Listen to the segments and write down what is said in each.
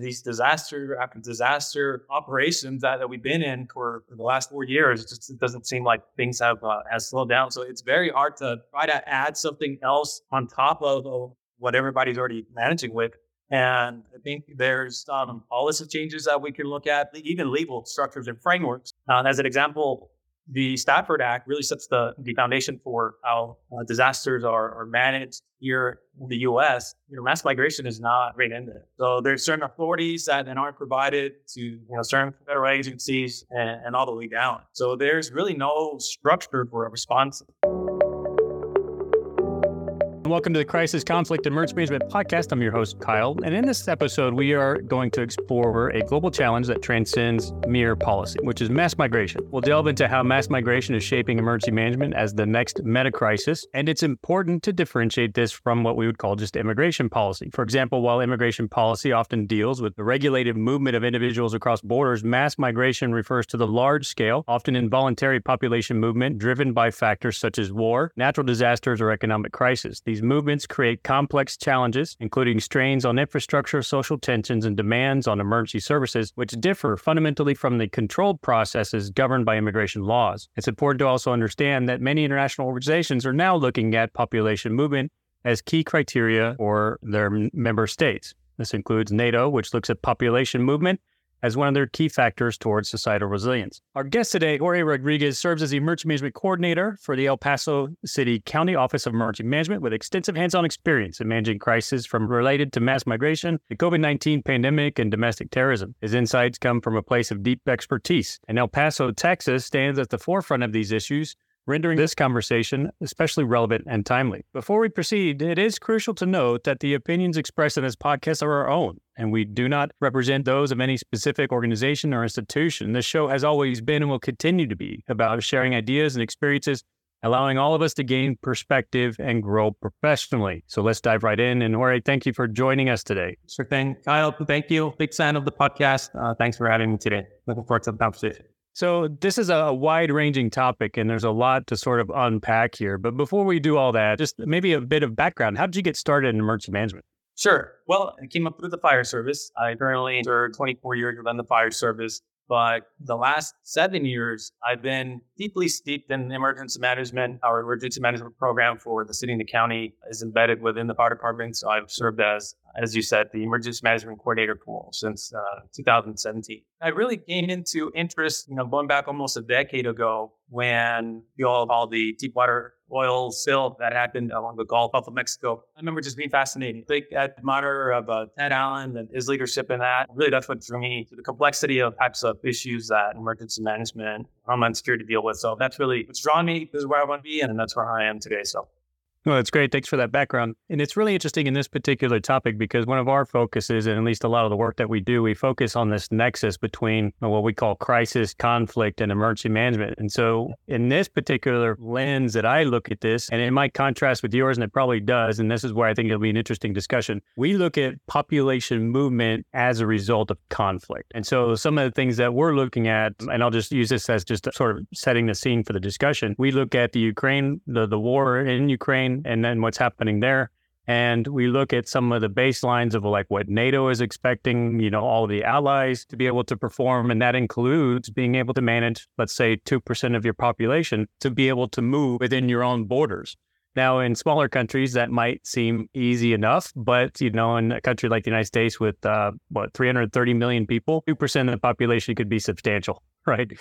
these disaster after disaster operations that, that we've been in for, for the last four years. It just it doesn't seem like things have uh, has slowed down. So it's very hard to try to add something else on top of, what everybody's already managing with. And I think there's um, policy changes that we can look at, even legal structures and frameworks. Uh, as an example, the Stafford Act really sets the, the foundation for how uh, disasters are, are managed here in the U.S. You know, mass migration is not right in there. So there's certain authorities that then aren't provided to you know certain federal agencies and, and all the way down. So there's really no structure for a response. Welcome to the Crisis Conflict and Emergency Management Podcast. I'm your host, Kyle. And in this episode, we are going to explore a global challenge that transcends mere policy, which is mass migration. We'll delve into how mass migration is shaping emergency management as the next meta crisis. And it's important to differentiate this from what we would call just immigration policy. For example, while immigration policy often deals with the regulated movement of individuals across borders, mass migration refers to the large scale, often involuntary population movement driven by factors such as war, natural disasters, or economic crisis. These these movements create complex challenges, including strains on infrastructure, social tensions, and demands on emergency services, which differ fundamentally from the controlled processes governed by immigration laws. It's important to also understand that many international organizations are now looking at population movement as key criteria for their member states. This includes NATO, which looks at population movement as one of their key factors towards societal resilience. Our guest today, Jorge Rodriguez, serves as the Emergency Management Coordinator for the El Paso City County Office of Emergency Management with extensive hands on experience in managing crises from related to mass migration, the COVID 19 pandemic, and domestic terrorism. His insights come from a place of deep expertise. And El Paso, Texas stands at the forefront of these issues rendering this conversation especially relevant and timely. Before we proceed, it is crucial to note that the opinions expressed in this podcast are our own, and we do not represent those of any specific organization or institution. This show has always been and will continue to be about sharing ideas and experiences allowing all of us to gain perspective and grow professionally. So let's dive right in. And Jorge, thank you for joining us today. Sure thing. Kyle, thank you. Big fan of the podcast. Uh, thanks for having me today. Looking forward to the conversation. So, this is a wide ranging topic, and there's a lot to sort of unpack here. But before we do all that, just maybe a bit of background. How did you get started in emergency management? Sure. Well, I came up through the fire service. I currently served 24 years within the fire service. But the last seven years, I've been deeply steeped in emergency management. Our emergency management program for the city and the county is embedded within the fire department. So I've served as, as you said, the emergency management coordinator pool since uh, 2017. I really gained into interest, you know, going back almost a decade ago when you all all the Deepwater oil spill that happened along the Gulf of Mexico. I remember just being fascinated. Big admirer of uh, Thad Allen and his leadership in that. Really, that's what drew me to the complexity of types of issues that emergency management, homeland security deal with. So that's really what's drawn me. This is where I want to be, and that's where I am today. So well, that's great. Thanks for that background. And it's really interesting in this particular topic because one of our focuses, and at least a lot of the work that we do, we focus on this nexus between what we call crisis, conflict, and emergency management. And so, in this particular lens that I look at this, and it might contrast with yours, and it probably does, and this is where I think it'll be an interesting discussion. We look at population movement as a result of conflict. And so, some of the things that we're looking at, and I'll just use this as just sort of setting the scene for the discussion. We look at the Ukraine, the, the war in Ukraine and then what's happening there. And we look at some of the baselines of like what NATO is expecting, you know, all the allies to be able to perform. And that includes being able to manage, let's say, 2% of your population to be able to move within your own borders. Now, in smaller countries, that might seem easy enough, but you know, in a country like the United States with uh, what 330 million people, two percent of the population could be substantial, right?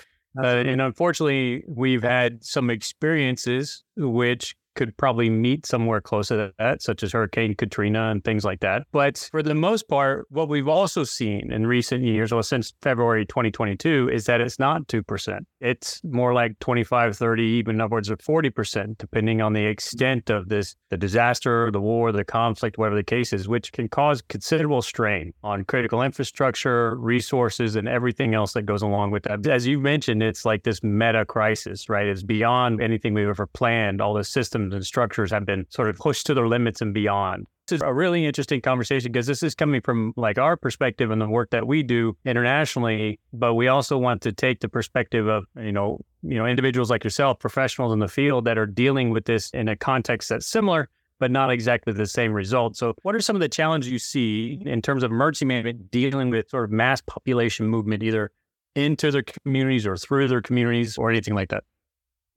Uh, and unfortunately, we've had some experiences which could probably meet somewhere close to that, such as Hurricane Katrina and things like that. But for the most part, what we've also seen in recent years, or since February 2022, is that it's not 2%. It's more like 25, 30, even upwards of 40%, depending on the extent of this, the disaster, the war, the conflict, whatever the case is, which can cause considerable strain on critical infrastructure, resources, and everything else that goes along with that. As you mentioned, it's like this meta crisis, right? It's beyond anything we've ever planned. All the systems systems and structures have been sort of pushed to their limits and beyond. This is a really interesting conversation because this is coming from like our perspective and the work that we do internationally, but we also want to take the perspective of, you know, you know, individuals like yourself, professionals in the field that are dealing with this in a context that's similar, but not exactly the same result. So, what are some of the challenges you see in terms of emergency management dealing with sort of mass population movement, either into their communities or through their communities or anything like that?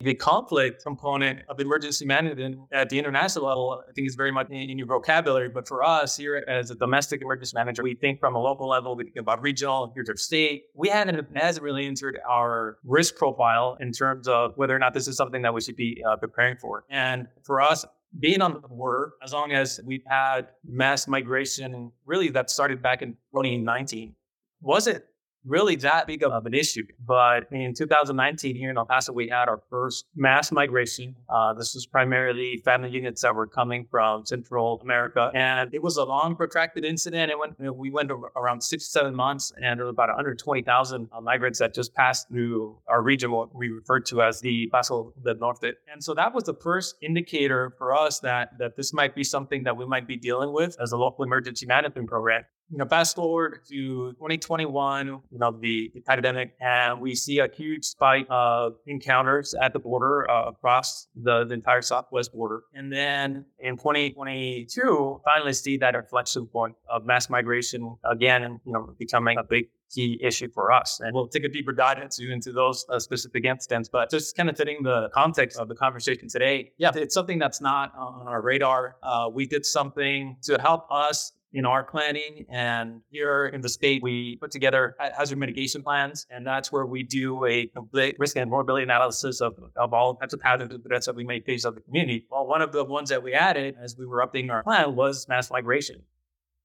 The conflict component of emergency management at the international level, I think, is very much in your vocabulary. But for us here as a domestic emergency manager, we think from a local level, we think about regional, here's our state. We hadn't hasn't really entered our risk profile in terms of whether or not this is something that we should be uh, preparing for. And for us, being on the border, as long as we've had mass migration, really that started back in 2019, wasn't really that big of an issue. But in 2019, here in El Paso, we had our first mass migration. Uh, this was primarily family units that were coming from Central America. And it was a long, protracted incident. It went, you know, we went around six seven months, and there were about 120,000 uh, migrants that just passed through our region, what we referred to as the Paso del Norte. And so that was the first indicator for us that, that this might be something that we might be dealing with as a local emergency management program you know, fast forward to 2021, you know, the, pandemic, and we see a huge spike of encounters at the border uh, across the, the, entire southwest border. And then in 2022, finally see that inflection point of mass migration again, you know, becoming a big key issue for us. And we'll take a deeper dive into, into those uh, specific incidents, but just kind of fitting the context of the conversation today. Yeah, it's something that's not on our radar. Uh, we did something to help us in our planning. And here in the state, we put together hazard mitigation plans. And that's where we do a complete risk and vulnerability analysis of, of all types of hazards and threats that we may face of the community. Well, one of the ones that we added as we were updating our plan was mass migration.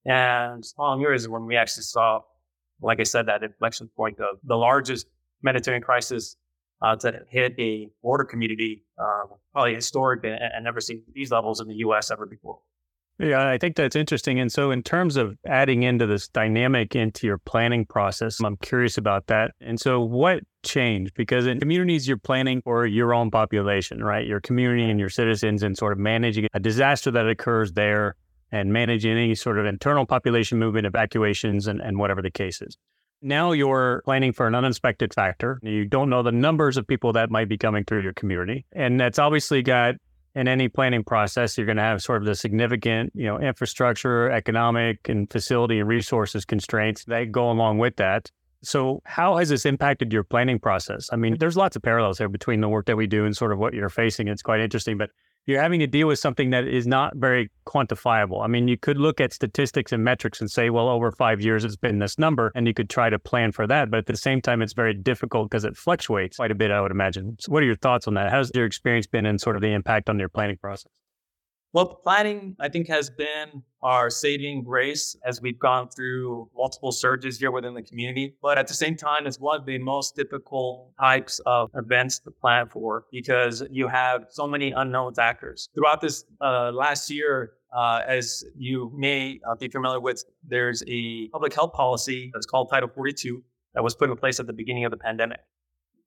And following years is when we actually saw, like I said, that inflection point of the largest humanitarian crisis uh, that hit a border community, uh, probably historic and, and never seen these levels in the U.S. ever before. Yeah, I think that's interesting. And so, in terms of adding into this dynamic into your planning process, I'm curious about that. And so, what changed? Because in communities, you're planning for your own population, right? Your community and your citizens, and sort of managing a disaster that occurs there and managing any sort of internal population movement, evacuations, and, and whatever the case is. Now you're planning for an unexpected factor. You don't know the numbers of people that might be coming through your community. And that's obviously got in any planning process, you're going to have sort of the significant, you know, infrastructure, economic, and facility and resources constraints that go along with that. So, how has this impacted your planning process? I mean, there's lots of parallels there between the work that we do and sort of what you're facing. It's quite interesting, but you're having to deal with something that is not very quantifiable. I mean, you could look at statistics and metrics and say, well, over five years, it's been this number, and you could try to plan for that. But at the same time, it's very difficult because it fluctuates quite a bit, I would imagine. So, what are your thoughts on that? How's your experience been and sort of the impact on your planning process? Well, planning, I think, has been our saving grace as we've gone through multiple surges here within the community. But at the same time, it's one of the most difficult types of events to plan for because you have so many unknown factors. Throughout this uh, last year, uh, as you may uh, be familiar with, there's a public health policy that's called Title 42 that was put in place at the beginning of the pandemic.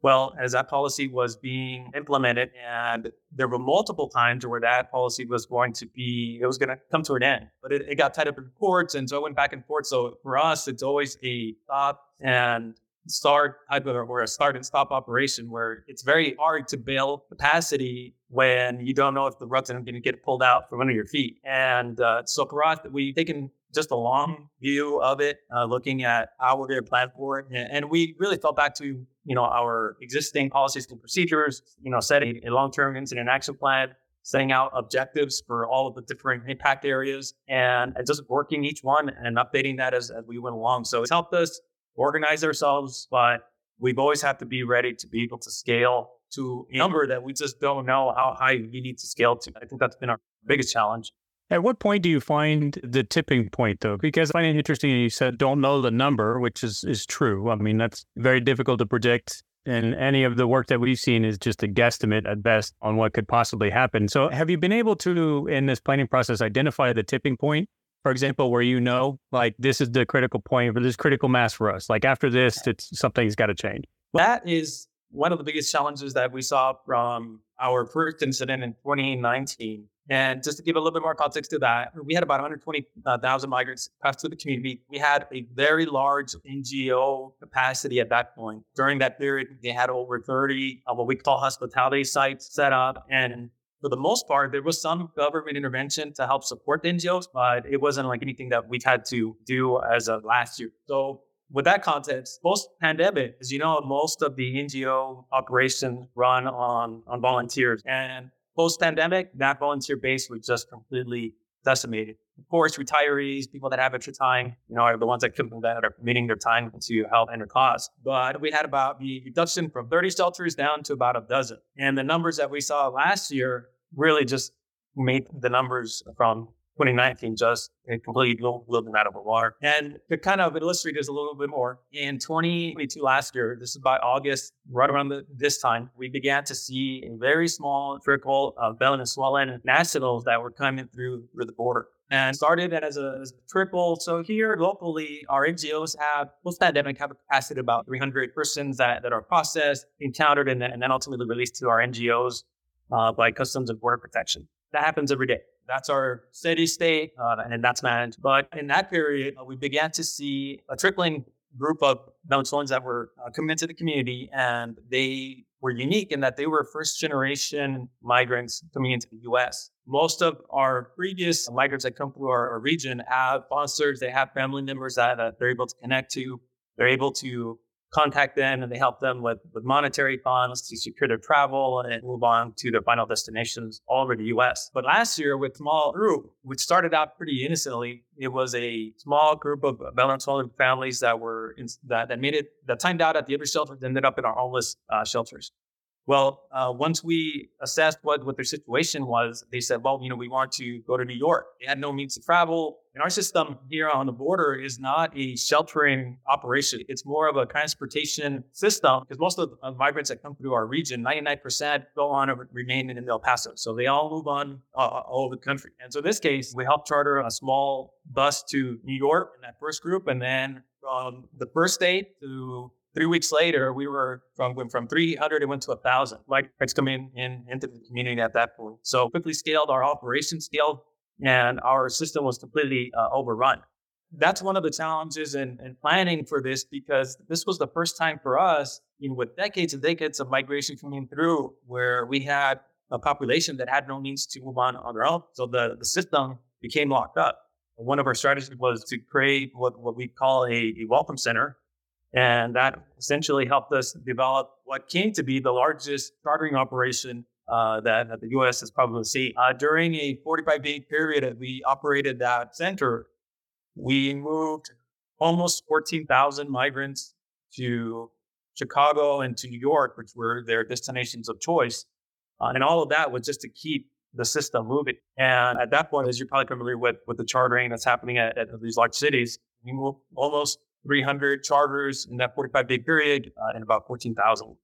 Well, as that policy was being implemented, and there were multiple times where that policy was going to be, it was going to come to an end, but it, it got tied up in courts. And so it went back and forth. So for us, it's always a stop and start or a start and stop operation where it's very hard to build capacity when you don't know if the rug's going to get pulled out from under your feet. And uh, so for us, we've taken just a long view of it, uh, looking at how we're going to plan for it. And we really fell back to, you know, our existing policies and procedures, you know, setting a long-term incident action plan, setting out objectives for all of the different impact areas and, and just working each one and updating that as, as we went along. So it's helped us organize ourselves, but we've always had to be ready to be able to scale to a number that we just don't know how high we need to scale to. I think that's been our biggest challenge. At what point do you find the tipping point, though? Because I find it interesting you said don't know the number, which is, is true. I mean, that's very difficult to predict. And any of the work that we've seen is just a guesstimate at best on what could possibly happen. So, have you been able to, in this planning process, identify the tipping point? For example, where you know, like, this is the critical point for this critical mass for us. Like, after this, it's something's got to change. That is one of the biggest challenges that we saw from our first incident in 2019 and just to give a little bit more context to that, we had about 120,000 uh, migrants pass through the community. We had a very large NGO capacity at that point. During that period, they had over 30 of what we call hospitality sites set up. And for the most part, there was some government intervention to help support the NGOs, but it wasn't like anything that we've had to do as of last year. So with that context, post pandemic, as you know, most of the NGO operations run on, on volunteers. And post pandemic, that volunteer base was just completely decimated. Of course, retirees, people that have extra time, you know, are the ones that, that are committing their time to help and their cause. But we had about the reduction from 30 shelters down to about a dozen. And the numbers that we saw last year really just made the numbers from 2019 just completely blew, them out of the water. And to kind of illustrate this a little bit more, in 2022 last year, this is about August, right around the, this time, we began to see a very small trickle of Venezuelan nationals that were coming through through the border and started as a, as a, trickle. So here locally, our NGOs have post-pandemic have a capacity of about 300 persons that, that are processed, encountered, and then, and then ultimately released to our NGOs uh, by Customs and Border Protection. That happens every day. That's our steady state, uh, and that's managed. But in that period, uh, we began to see a trickling group of Venezuelans that were uh, coming into the community, and they were unique in that they were first generation migrants coming into the US. Most of our previous migrants that come through our, our region have sponsors, they have family members that, that they're able to connect to. They're able to contact them and they help them with, with monetary funds to secure their travel and move on to their final destinations all over the US. But last year with small group, which started out pretty innocently, it was a small group of Venezuelan families that were in, that, that made it that timed out at the other shelters ended up in our homeless uh, shelters. Well, uh, once we assessed what, what their situation was, they said, well, you know, we want to go to New York. They had no means to travel. And our system here on the border is not a sheltering operation. It's more of a transportation system because most of the migrants that come through our region, 99% go on and remain in El Paso. So they all move on uh, uh, all over the country. And so in this case, we helped charter a small bus to New York in that first group. And then from the first day to Three weeks later, we were from went from 300 it went to 1,000 migrants coming in into the community at that point. So quickly scaled our operation scaled, and our system was completely uh, overrun. That's one of the challenges in, in planning for this because this was the first time for us, you know, with decades and decades of migration coming through, where we had a population that had no means to move on on their own. So the, the system became locked up. One of our strategies was to create what, what we call a, a welcome center and that essentially helped us develop what came to be the largest chartering operation uh, that, the U.S. has probably seen. Uh, during a 45 day period that we operated that center, we moved almost 14,000 migrants to Chicago and to New York, which were their destinations of choice. Uh, and all of that was just to keep the system moving. And at that point, as you're probably familiar with, with the chartering that's happening at, at these large cities, we moved almost 300 charters in that 45 day period uh, and about 14,000.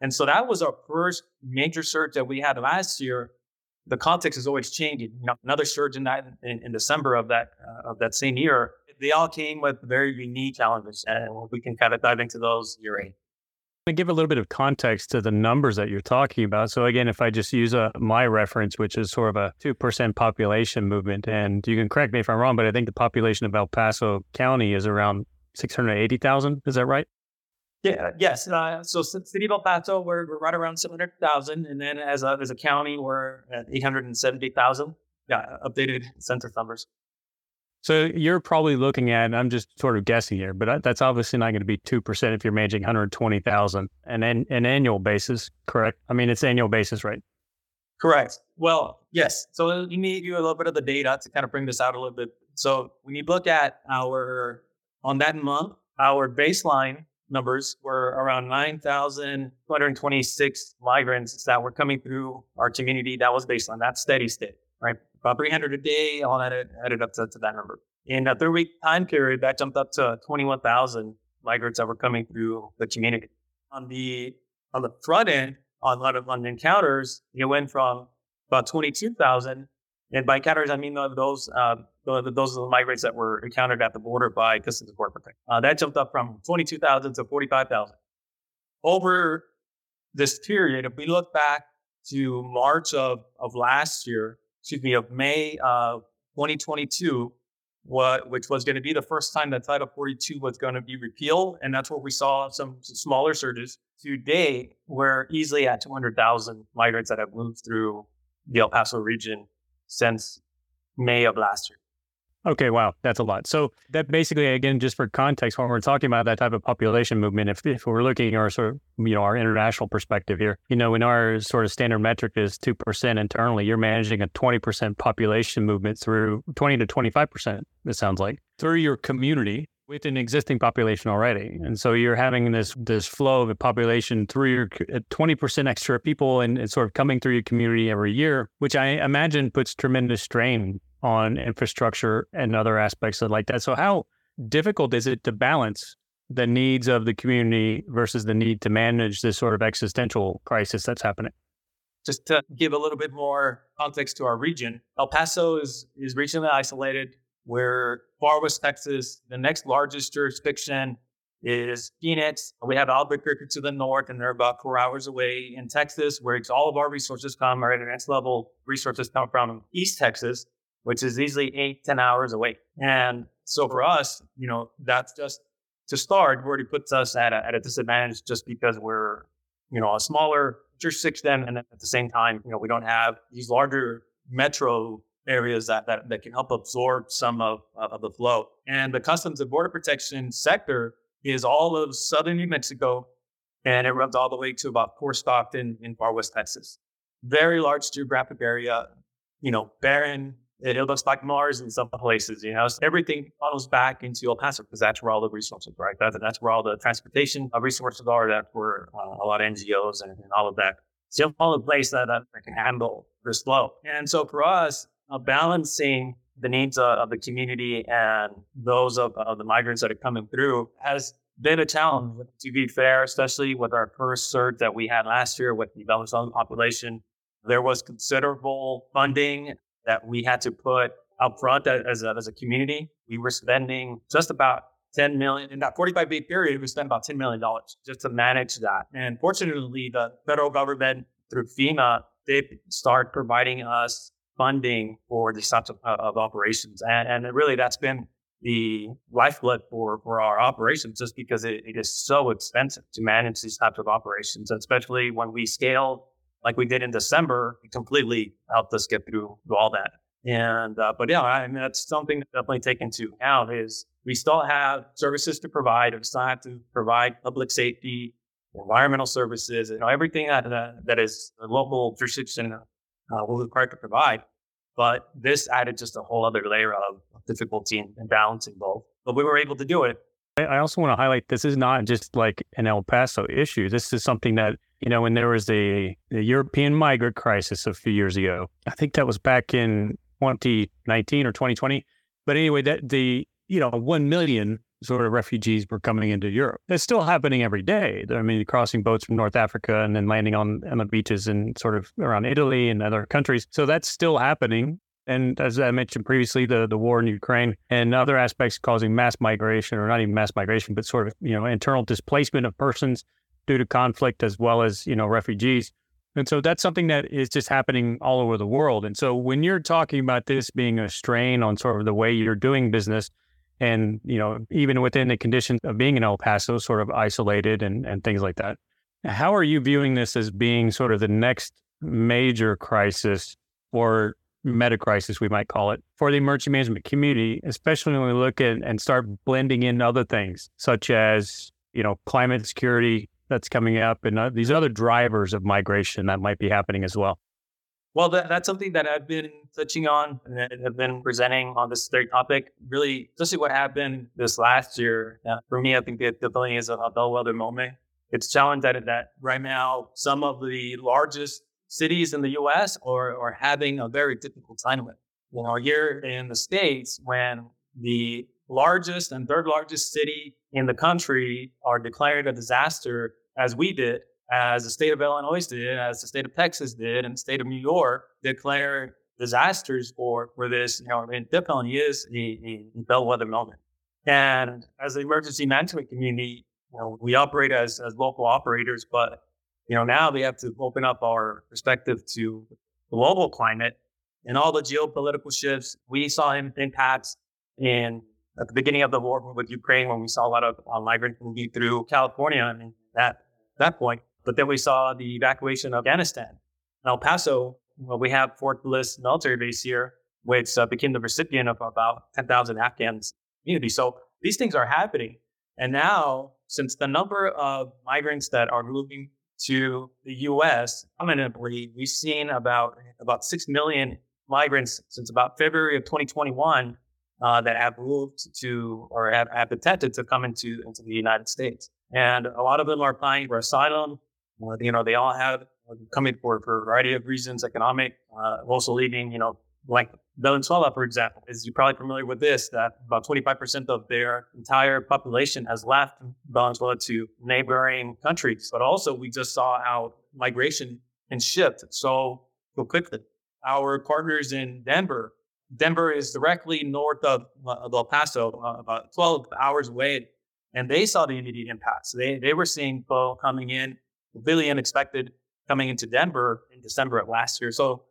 And so that was our first major surge that we had last year. The context is always changing. Another surge in that in, in December of that uh, of that same year. They all came with very unique challenges, and we can kind of dive into those year eight. To give a little bit of context to the numbers that you're talking about. So again, if I just use a, uh, my reference, which is sort of a 2% population movement, and you can correct me if I'm wrong, but I think the population of El Paso County is around 680,000. Is that right? Yeah, yes. Uh, so City of El Paso, we're, we're right around 700,000. And then as a, as a county, we're at 870,000. Yeah, updated census numbers. So you're probably looking at, I'm just sort of guessing here, but that's obviously not going to be 2% if you're managing 120,000 and an, an annual basis, correct? I mean, it's annual basis, right? Correct. Well, yes. So you need you a little bit of the data to kind of bring this out a little bit. So when you look at our on that month, our baseline numbers were around 9,226 migrants that were coming through our community. That was based on that steady state, right? About 300 a day, all that added up to, to that number. In a three week time period, that jumped up to 21,000 migrants that were coming through the community. On the on the front end, on a lot of on encounters, it went from about 22,000 and by encounters, I mean those uh, those are the migrants that were encountered at the border by Customs and Border Protection. Uh, that jumped up from 22,000 to 45,000. Over this period, if we look back to March of, of last year, excuse me, of May of 2022, what, which was going to be the first time that Title 42 was going to be repealed. And that's where we saw some, some smaller surges. Today, we're easily at 200,000 migrants that have moved through the El Paso region since May of last year. Okay, wow, that's a lot. So that basically, again, just for context, when we're talking about that type of population movement, if, if we're looking at our sort of, you know, our international perspective here, you know, when our sort of standard metric is 2% internally, you're managing a 20% population movement through 20 to 25%, it sounds like, through your community with an existing population already. And so you're having this this flow of a population through your 20% uh, extra people and, and sort of coming through your community every year, which I imagine puts tremendous strain on infrastructure and other aspects of like that. So how difficult is it to balance the needs of the community versus the need to manage this sort of existential crisis that's happening? Just to give a little bit more context to our region, El Paso is, is regionally isolated. We're far west Texas. The next largest jurisdiction is Phoenix. We have Albuquerque to the north, and they're about four hours away in Texas, where all of our resources come, our next level resources come from East Texas which is easily eight, 10 hours away. And so for us, you know, that's just to start, already puts us at a, at a disadvantage just because we're, you know, a smaller jurisdiction. And at the same time, you know, we don't have these larger metro areas that, that, that can help absorb some of, of the flow. And the Customs and Border Protection sector is all of southern New Mexico, and it runs all the way to about Fort Stockton in far west Texas. Very large geographic area, you know, barren, it, looks like Mars in some places, you know. So everything funnels back into El Paso because that's where all the resources, right? That, that's where all the transportation resources are. That's where uh, a lot of NGOs and, and, all of that. It's the only place that, that can handle this flow. And so for us, uh, balancing the needs of, of, the community and those of, of the migrants that are coming through has been a challenge. To be fair, especially with our first surge that we had last year with the Venezuelan population, there was considerable funding that we had to put up front as a, as a community. We were spending just about 10 million in that 45 day period. We spent about $10 million just to manage that. And fortunately, the federal government through FEMA did start providing us funding for these types of, uh, of operations. And, and really, that's been the lifeblood for, for our operations just because it, it is so expensive to manage these types of operations, especially when we scale like we did in December, completely helped us get through, through all that. And uh, but yeah, I mean that's something to definitely take into account is we still have services to provide. We still have to provide public safety, environmental services, you know everything that that, is a local jurisdiction uh, will require to provide. But this added just a whole other layer of difficulty in balancing both. But we were able to do it. I also want to highlight this is not just like an El Paso issue. This is something that you know, when there was a, a European migrant crisis a few years ago, I think that was back in 2019 or 2020. But anyway, that the, you know, 1 million sort of refugees were coming into Europe. It's still happening every day. I mean, crossing boats from North Africa and then landing on, on the beaches and sort of around Italy and other countries. So that's still happening. And as I mentioned previously, the, the war in Ukraine and other aspects causing mass migration, or not even mass migration, but sort of, you know, internal displacement of persons due to conflict as well as, you know, refugees. And so that's something that is just happening all over the world. And so when you're talking about this being a strain on sort of the way you're doing business and, you know, even within the conditions of being in El Paso, sort of isolated and, and things like that, how are you viewing this as being sort of the next major crisis or meta crisis, we might call it, for the emergency management community, especially when we look at and start blending in other things such as, you know, climate security, that's coming up and uh, these other drivers of migration that might be happening as well? Well, that, that's something that I've been touching on and have been presenting on this third topic. Really, especially what happened this last year. Uh, for me, I think it definitely is a, a bellwether moment. It's challenged that, that right now, some of the largest cities in the U.S. are, are having a very difficult time with. You know, here in the States, when the largest and third largest city in the country are declared a disaster, as we did, as the state of Illinois did, as the state of Texas did, and the state of New York declared disasters for, for this, you know, it definitely is a bellwether moment. And as an emergency management community, you know, we operate as, as local operators, but you know, now we have to open up our perspective to the global climate and all the geopolitical shifts. We saw impacts in at the beginning of the war with Ukraine when we saw a lot of uh, migrants moving through California. I mean, that that point. But then we saw the evacuation of Afghanistan. In El Paso well, we have Fort Bliss military base here, which uh, became the recipient of about 10,000 Afghans community. So these things are happening. And now, since the number of migrants that are moving to the U.S. prominently, we've seen about about six million migrants since about February of 2021 uh, that have moved to or have, have attempted to come into into the United States. And a lot of them are applying for asylum. Uh, you know, they all have uh, coming for, for a variety of reasons, economic, uh, also leaving, you know, like Venezuela, for example, is you're probably familiar with this, that about 25% of their entire population has left Venezuela to neighboring countries. But also, we just saw how migration and shift so, quickly. Our partners in Denver, Denver is directly north of, of El Paso, uh, about 12 hours away, and they saw the immediate impact. They, they were seeing flow coming in, really unexpected, coming into Denver in December of last year. So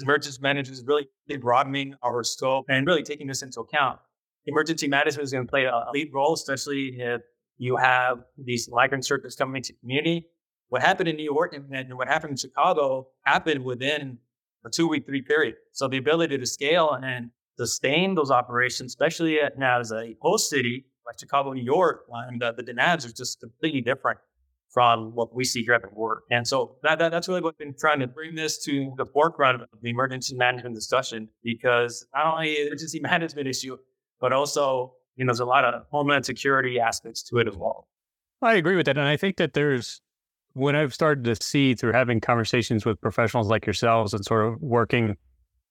emergency management is really broadening our scope and really taking this into account. Emergency management is going to play a lead role, especially if you have these migrant circles coming into the community. What happened in New York and what happened in Chicago happened within a two week, three period. So the ability to scale and sustain those operations, especially now as a host city like Chicago, New York, the, the demands are just completely different from what we see here at the board. And so that, that, that's really what I've been trying to bring this to the forefront of the emergency management discussion, because not only emergency management issue, but also, you know, there's a lot of homeland security aspects to it as well. I agree with that. And I think that there's, when I've started to see through having conversations with professionals like yourselves and sort of working,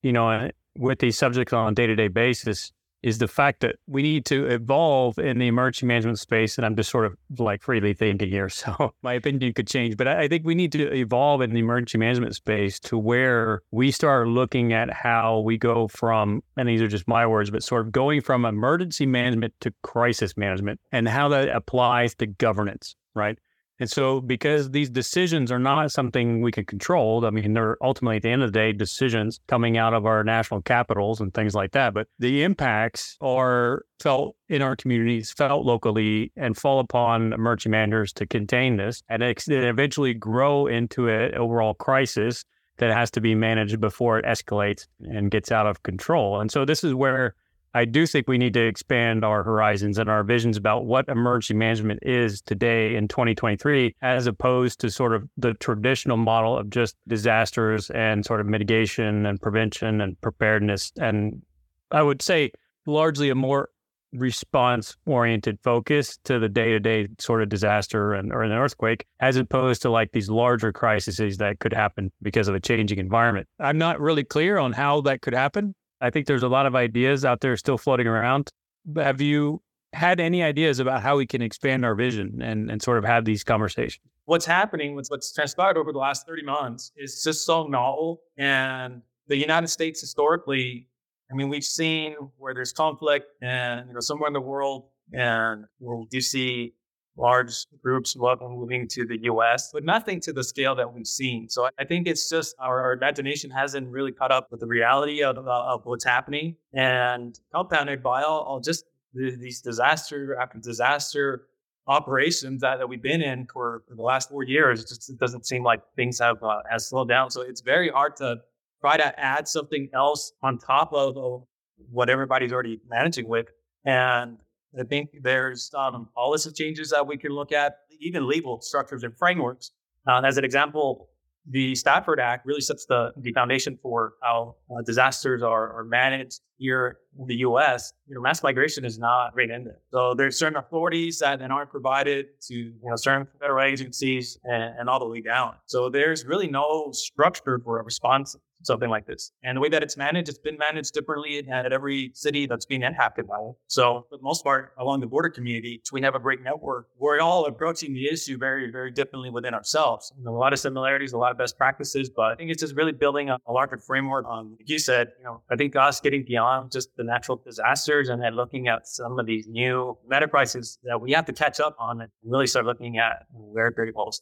you know, with these subjects on a day to day basis, is the fact that we need to evolve in the emergency management space. And I'm just sort of like freely thinking here. So my opinion could change, but I think we need to evolve in the emergency management space to where we start looking at how we go from, and these are just my words, but sort of going from emergency management to crisis management and how that applies to governance, right? And so, because these decisions are not something we can control, I mean, they're ultimately at the end of the day decisions coming out of our national capitals and things like that. But the impacts are felt in our communities, felt locally, and fall upon emergency managers to contain this and eventually grow into an overall crisis that has to be managed before it escalates and gets out of control. And so, this is where I do think we need to expand our horizons and our visions about what emergency management is today in 2023, as opposed to sort of the traditional model of just disasters and sort of mitigation and prevention and preparedness. And I would say largely a more response oriented focus to the day to day sort of disaster and or an earthquake, as opposed to like these larger crises that could happen because of a changing environment. I'm not really clear on how that could happen. I think there's a lot of ideas out there still floating around. Have you had any ideas about how we can expand our vision and, and sort of have these conversations? What's happening with what's transpired over the last 30 months is just so novel. And the United States historically, I mean, we've seen where there's conflict and you know somewhere in the world and we do see large groups of locals moving to the US, but nothing to the scale that we've seen. So I think it's just our, our imagination hasn't really caught up with the reality of, of what's happening. And compounded by all, all just these disaster after disaster operations that, that we've been in for, for the last four years, it just it doesn't seem like things have uh, has slowed down. So it's very hard to try to add something else on top of, of what everybody's already managing with. And I think there's um, policy changes that we can look at, even legal structures and frameworks. Uh, as an example, the Stafford Act really sets the, the foundation for how uh, disasters are, are managed here in the U.S. You know, mass migration is not right in there. So there's certain authorities that, that aren't provided to you know certain federal agencies and, and all the way down. So there's really no structure for a response something like this. And the way that it's managed, it's been managed differently at every city that's being impacted by it. So for the most part, along the border community, we have a great network. We're all approaching the issue very, very differently within ourselves. A lot of similarities, a lot of best practices, but I think it's just really building a, a larger framework on, like you said, you know, I think us getting beyond just the natural disasters and then looking at some of these new meta crises that we have to catch up on and really start looking at where it very, close.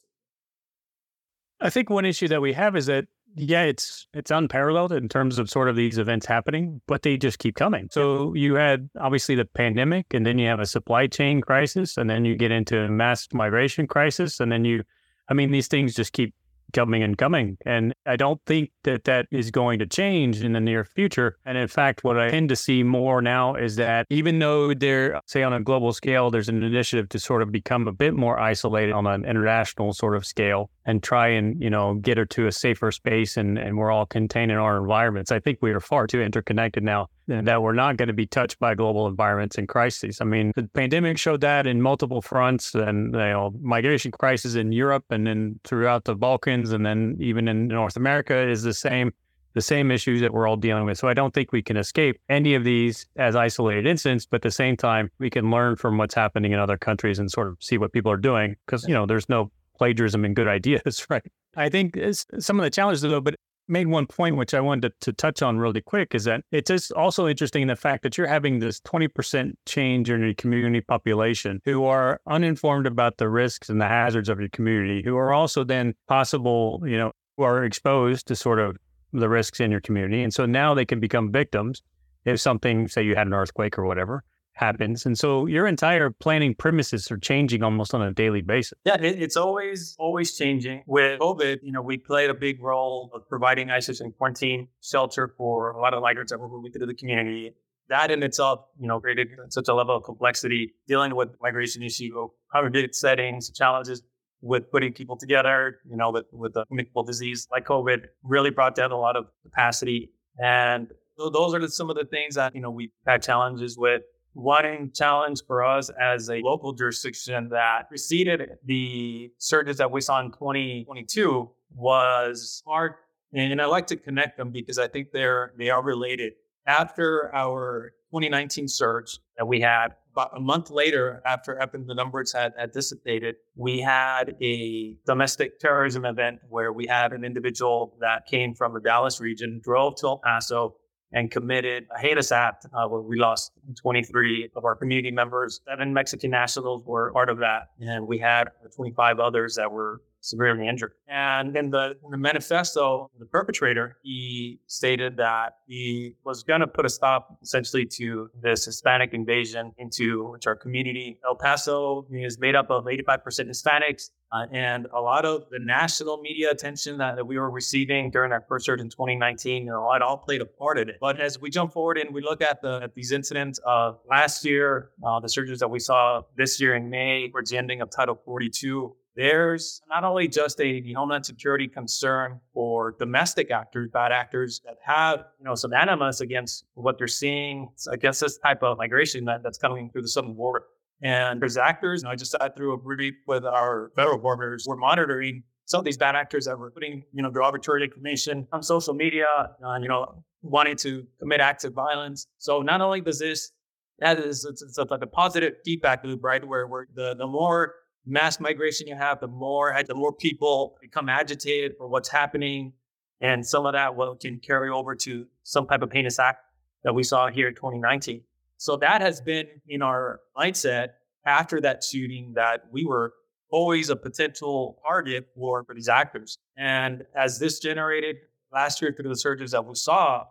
I think one issue that we have is that yeah, it's it's unparalleled in terms of sort of these events happening, but they just keep coming. So you had obviously the pandemic, and then you have a supply chain crisis, and then you get into a mass migration crisis, and then you, I mean, these things just keep coming and coming. And I don't think that that is going to change in the near future. And in fact, what I tend to see more now is that even though there, say on a global scale, there's an initiative to sort of become a bit more isolated on an international sort of scale and try and, you know, get her to a safer space and, and we're all contained in our environments. I think we are far too interconnected now that we're not going to be touched by global environments and crises. I mean, the pandemic showed that in multiple fronts and, you know, migration crisis in Europe and then throughout the Balkans and then even in North America is the same the same issues that we're all dealing with. So I don't think we can escape any of these as isolated incidents, but at the same time, we can learn from what's happening in other countries and sort of see what people are doing because, you know, there's no plagiarism in good ideas, right? I think some of the challenges though, but made one point which I wanted to, to, touch on really quick is that it's just also interesting in the fact that you're having this 20% change in your community population who are uninformed about the risks and the hazards of your community, who are also then possible, you know, who are exposed to sort of the risks in your community. And so now they can become victims if something, say you had an earthquake or whatever, happens. And so your entire planning premises are changing almost on a daily basis. Yeah, it, it's always, always changing. With COVID, you know, we played a big role of providing isolation quarantine shelter for a lot of migrants that were moving to the community. That in itself, you know, created such a level of complexity dealing with migration issue, congregated settings, challenges with putting people together, you know, with, with a communicable disease like COVID really brought down a lot of capacity. And those are some of the things that, you know, we've had challenges with. One challenge for us as a local jurisdiction that preceded the surges that we saw in 2022 was hard. And I like to connect them because I think they're, they are related. After our 2019 surge that we had, about a month later, after, the numbers had, had dissipated, we had a domestic terrorism event where we had an individual that came from the Dallas region, drove to El Paso, and committed a heinous act uh, where we lost 23 of our community members. Seven Mexican nationals were part of that. And we had 25 others that were severely injured. And in the, in the manifesto, the perpetrator, he stated that he was going to put a stop essentially to this Hispanic invasion into our community. El Paso is made up of 85% Hispanics. Uh, and a lot of the national media attention that, that we were receiving during our first surge in 2019, you know, it all played a part in it. But as we jump forward and we look at the at these incidents of last year, uh, the surges that we saw this year in May, towards the ending of Title 42, there's not only just a homeland security concern for domestic actors, bad actors that have you know some animus against what they're seeing against this type of migration that, that's coming through the southern border. And there's actors. Know, I just sat through a brief with our federal borders. We're monitoring some of these bad actors that were putting you know derogatory information on social media, and, you know, wanting to commit acts of violence. So not only does this that is it's, it's like a positive feedback loop, right? Where where the the more mass migration you have, the more the more people become agitated for what's happening, and some of that will can carry over to some type of heinous act that we saw here in 2019. So that has been in our mindset after that shooting that we were always a potential target for, for these actors. And as this generated last year through the surges that we saw,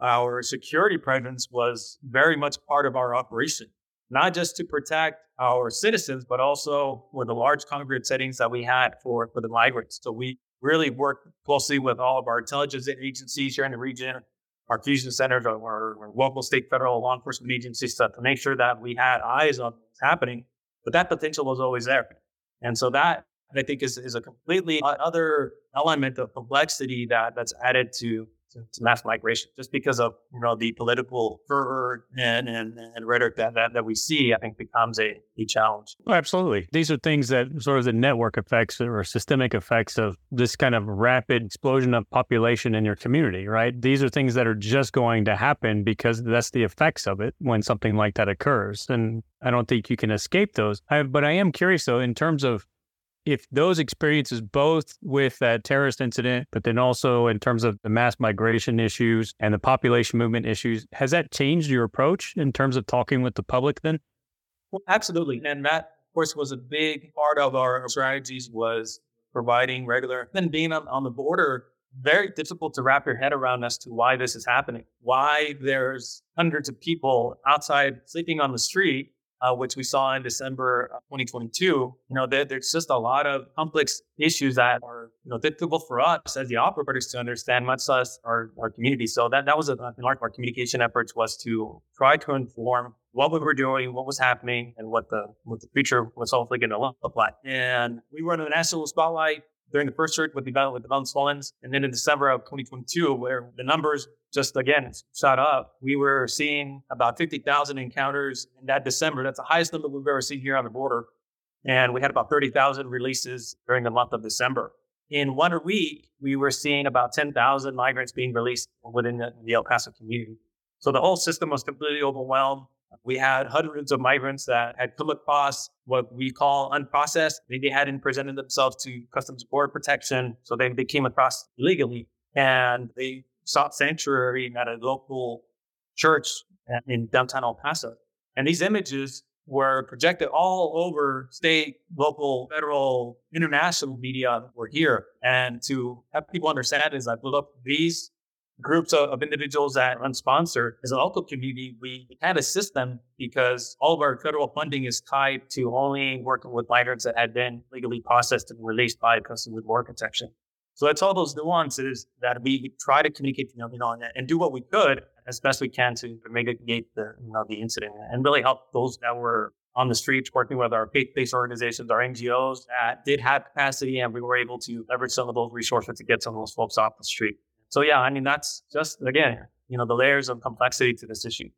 our security presence was very much part of our operation not just to protect our citizens, but also with the large congregate settings that we had for, for the migrants. So we really worked closely with all of our intelligence agencies here in the region, our fusion centers, our, our local, state, federal law enforcement agencies to, to make sure that we had eyes on what's happening. But that potential was always there. And so that I think is, is a completely other element of complexity that that's added to to, mass migration just because of you know the political fervor and, and, and rhetoric that, that, that we see i think becomes a, a challenge. Oh, absolutely. These are things that sort of the network effects or systemic effects of this kind of rapid explosion of population in your community right? These are things that are just going to happen because that's the effects of it when something like that occurs and i don't think you can escape those. I, but i am curious though in terms of if those experiences, both with that terrorist incident, but then also in terms of the mass migration issues and the population movement issues, has that changed your approach in terms of talking with the public then? Well, absolutely. And that, of course, was a big part of our strategies was providing regular, then being on, on the border, very difficult to wrap your head around as to why this is happening, why there's hundreds of people outside sleeping on the street uh, which we saw in December 2022, you know, there, there's just a lot of complex issues that are you know, difficult for us as the operators to understand, much less our, our community. So that, that was a, part of our communication efforts was to try to inform what we were doing, what was happening, and what the what the future was hopefully going to look like. And we were in the national spotlight during the first surge with the with the Mountain Swellens, and then in December of 2022, where the numbers just again shot up, we were seeing about 50,000 encounters in that December. That's the highest number we've ever seen here on the border, and we had about 30,000 releases during the month of December. In one week, we were seeing about 10,000 migrants being released within the, the El Paso community. So the whole system was completely overwhelmed. We had hundreds of migrants that had come across what we call unprocessed. They hadn't presented themselves to Customs Border Protection, so they, they came across illegally and they sought sanctuary at a local church in downtown El Paso. And these images were projected all over state, local, federal, international media were here. And to have people understand is like, up these groups of, of individuals that run sponsor as a local community, we can't assist them because all of our federal funding is tied to only working with migrants that had been legally processed and released by Customs and Border Protection. So it's all those nuances that we try to communicate to them, you and do what we could as best we can to mitigate the, you know, the incident and really help those that were on the streets working with our faith-based organizations, our NGOs that did have capacity, and we were able to leverage some of those resources to get some of those folks off the street. So yeah, I mean that's just again, you know, the layers of complexity to this issue.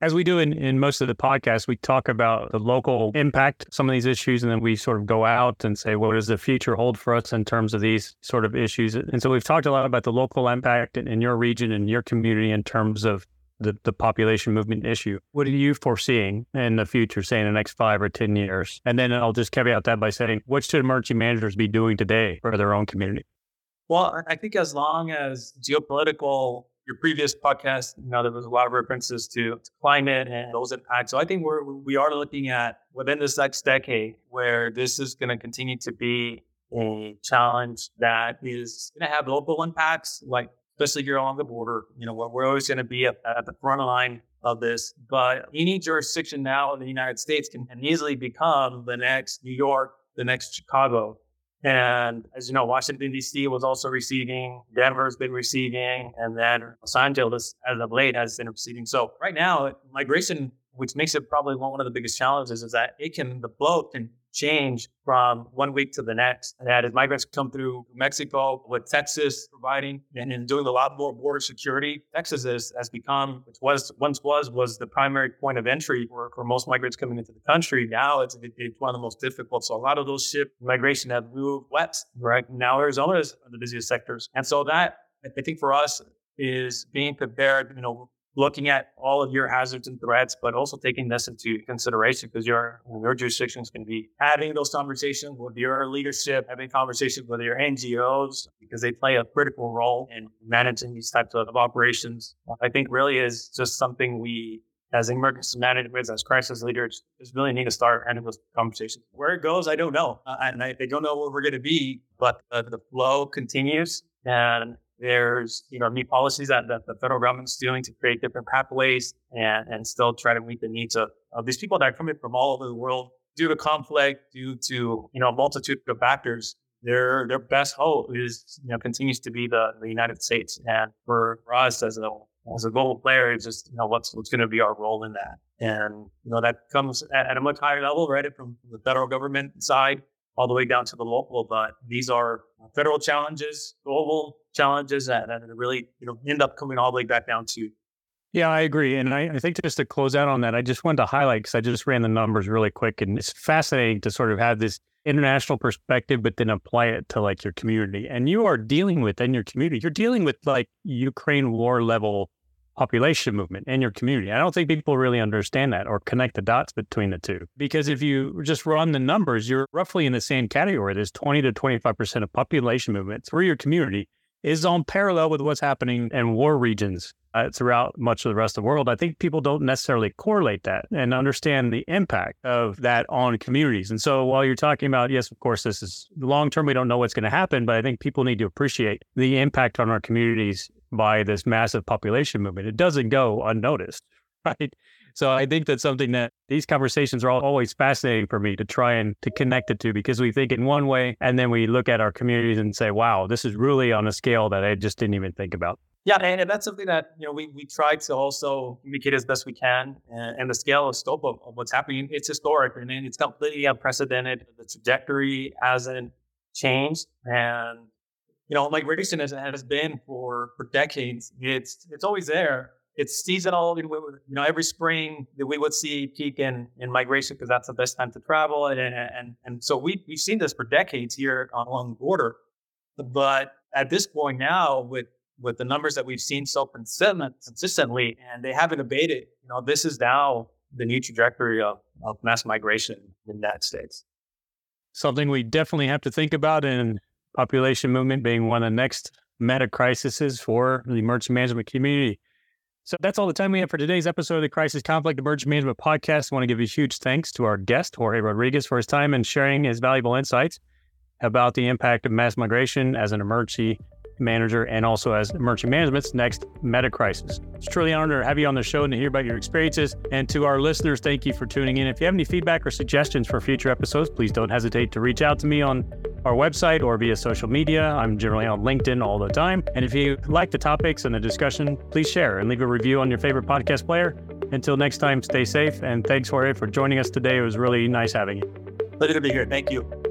As we do in, in most of the podcasts, we talk about the local impact, some of these issues, and then we sort of go out and say, what does the future hold for us in terms of these sort of issues? And so we've talked a lot about the local impact in, in your region and your community in terms of the, the population movement issue. What are you foreseeing in the future, say in the next five or 10 years? And then I'll just caveat that by saying, what should emergency managers be doing today for their own community? Well, I think as long as geopolitical, your previous podcast, you know, there was a lot of references to, to climate and those impacts. So I think we're we are looking at within this next decade where this is going to continue to be a challenge that is going to have local impacts, like especially here along the border. You know, we're always going to be at, at the front line of this, but any jurisdiction now in the United States can, can easily become the next New York, the next Chicago, and as you know, Washington, D.C. was also receiving, Denver's been receiving, and then Los Angeles, as of late, has been receiving. So right now, migration, which makes it probably one of the biggest challenges, is that it can, the flow can change from one week to the next. That as migrants come through Mexico, with Texas providing and, doing a lot more border security, Texas is, has become, which was once was, was the primary point of entry for, for most migrants coming into the country. Now it's, it's one of the most difficult. So a lot of those migration have moved west, right? Now Arizona is one of the busiest sectors. And so that, I think for us, is being prepared, you know, looking at all of your hazards and threats, but also taking this into consideration because your your jurisdiction is going to be having those conversations with your leadership, having conversations with your NGOs because they play a critical role in managing these types of, of operations. I think really is just something we as emergency managers, as crisis leaders, just really need to start having those conversations. Where it goes, I don't know. Uh, and I, I, don't know where we're going to be, but uh, the flow continues. And there's you know new policies that, that the federal government's doing to create different pathways and, and still try to meet the needs of, of these people that are coming from all over the world due to conflict, due to you know a multitude of factors. Their their best hope is you know continues to be the, the United States, and for, for us as a as a global player, it's just you know what's what's going to be our role in that, and you know that comes at, at a much higher level, right, from the federal government side all the way down to the local. But these are federal challenges, global challenges that, that really you know end up coming all the way back down to. Yeah, I agree, and I, I think just to close out on that, I just wanted to highlight because I just ran the numbers really quick, and it's fascinating to sort of have this international perspective, but then apply it to like your community. And you are dealing with in your community, you're dealing with like Ukraine war level population movement in your community. I don't think people really understand that or connect the dots between the two. Because if you just run the numbers, you're roughly in the same category. There's 20 to 25% of population movement through your community is on parallel with what's happening in war regions uh, throughout much of the rest of the world. I think people don't necessarily correlate that and understand the impact of that on communities. And so while you're talking about, yes, of course, this is long term, we don't know what's going to happen, but I think people need to appreciate the impact on our communities by this massive population movement. It doesn't go unnoticed, right? So I think that's something that these conversations are always fascinating for me to try and to connect it to because we think in one way and then we look at our communities and say, wow, this is really on a scale that I just didn't even think about. Yeah, and that's something that you know we, we try to also communicate as best we can, and, and the scale and scope of, of, what's happening. It's historic, and it's completely unprecedented. The trajectory hasn't changed, and you know, like migration has, has been for for decades. It's it's always there. It's seasonal. You know, every spring that we would see peak in in migration because that's the best time to travel, and and and so we we've seen this for decades here along the border. But at this point now, with with the numbers that we've seen so consistent, consistently, and they haven't abated. You know, this is now the new trajectory of, of mass migration in the United States. Something we definitely have to think about, and population movement being one of the next meta crises for the emergency management community. So that's all the time we have for today's episode of the Crisis Conflict Emergency Management Podcast. I want to give a huge thanks to our guest, Jorge Rodriguez, for his time and sharing his valuable insights about the impact of mass migration as an emergency manager and also as emergency management's next meta crisis. It's truly an honor to have you on the show and to hear about your experiences. And to our listeners, thank you for tuning in. If you have any feedback or suggestions for future episodes, please don't hesitate to reach out to me on our website or via social media. I'm generally on LinkedIn all the time. And if you like the topics and the discussion, please share and leave a review on your favorite podcast player. Until next time, stay safe. And thanks, Jorge, for joining us today. It was really nice having you. Pleasure to be here. Thank you.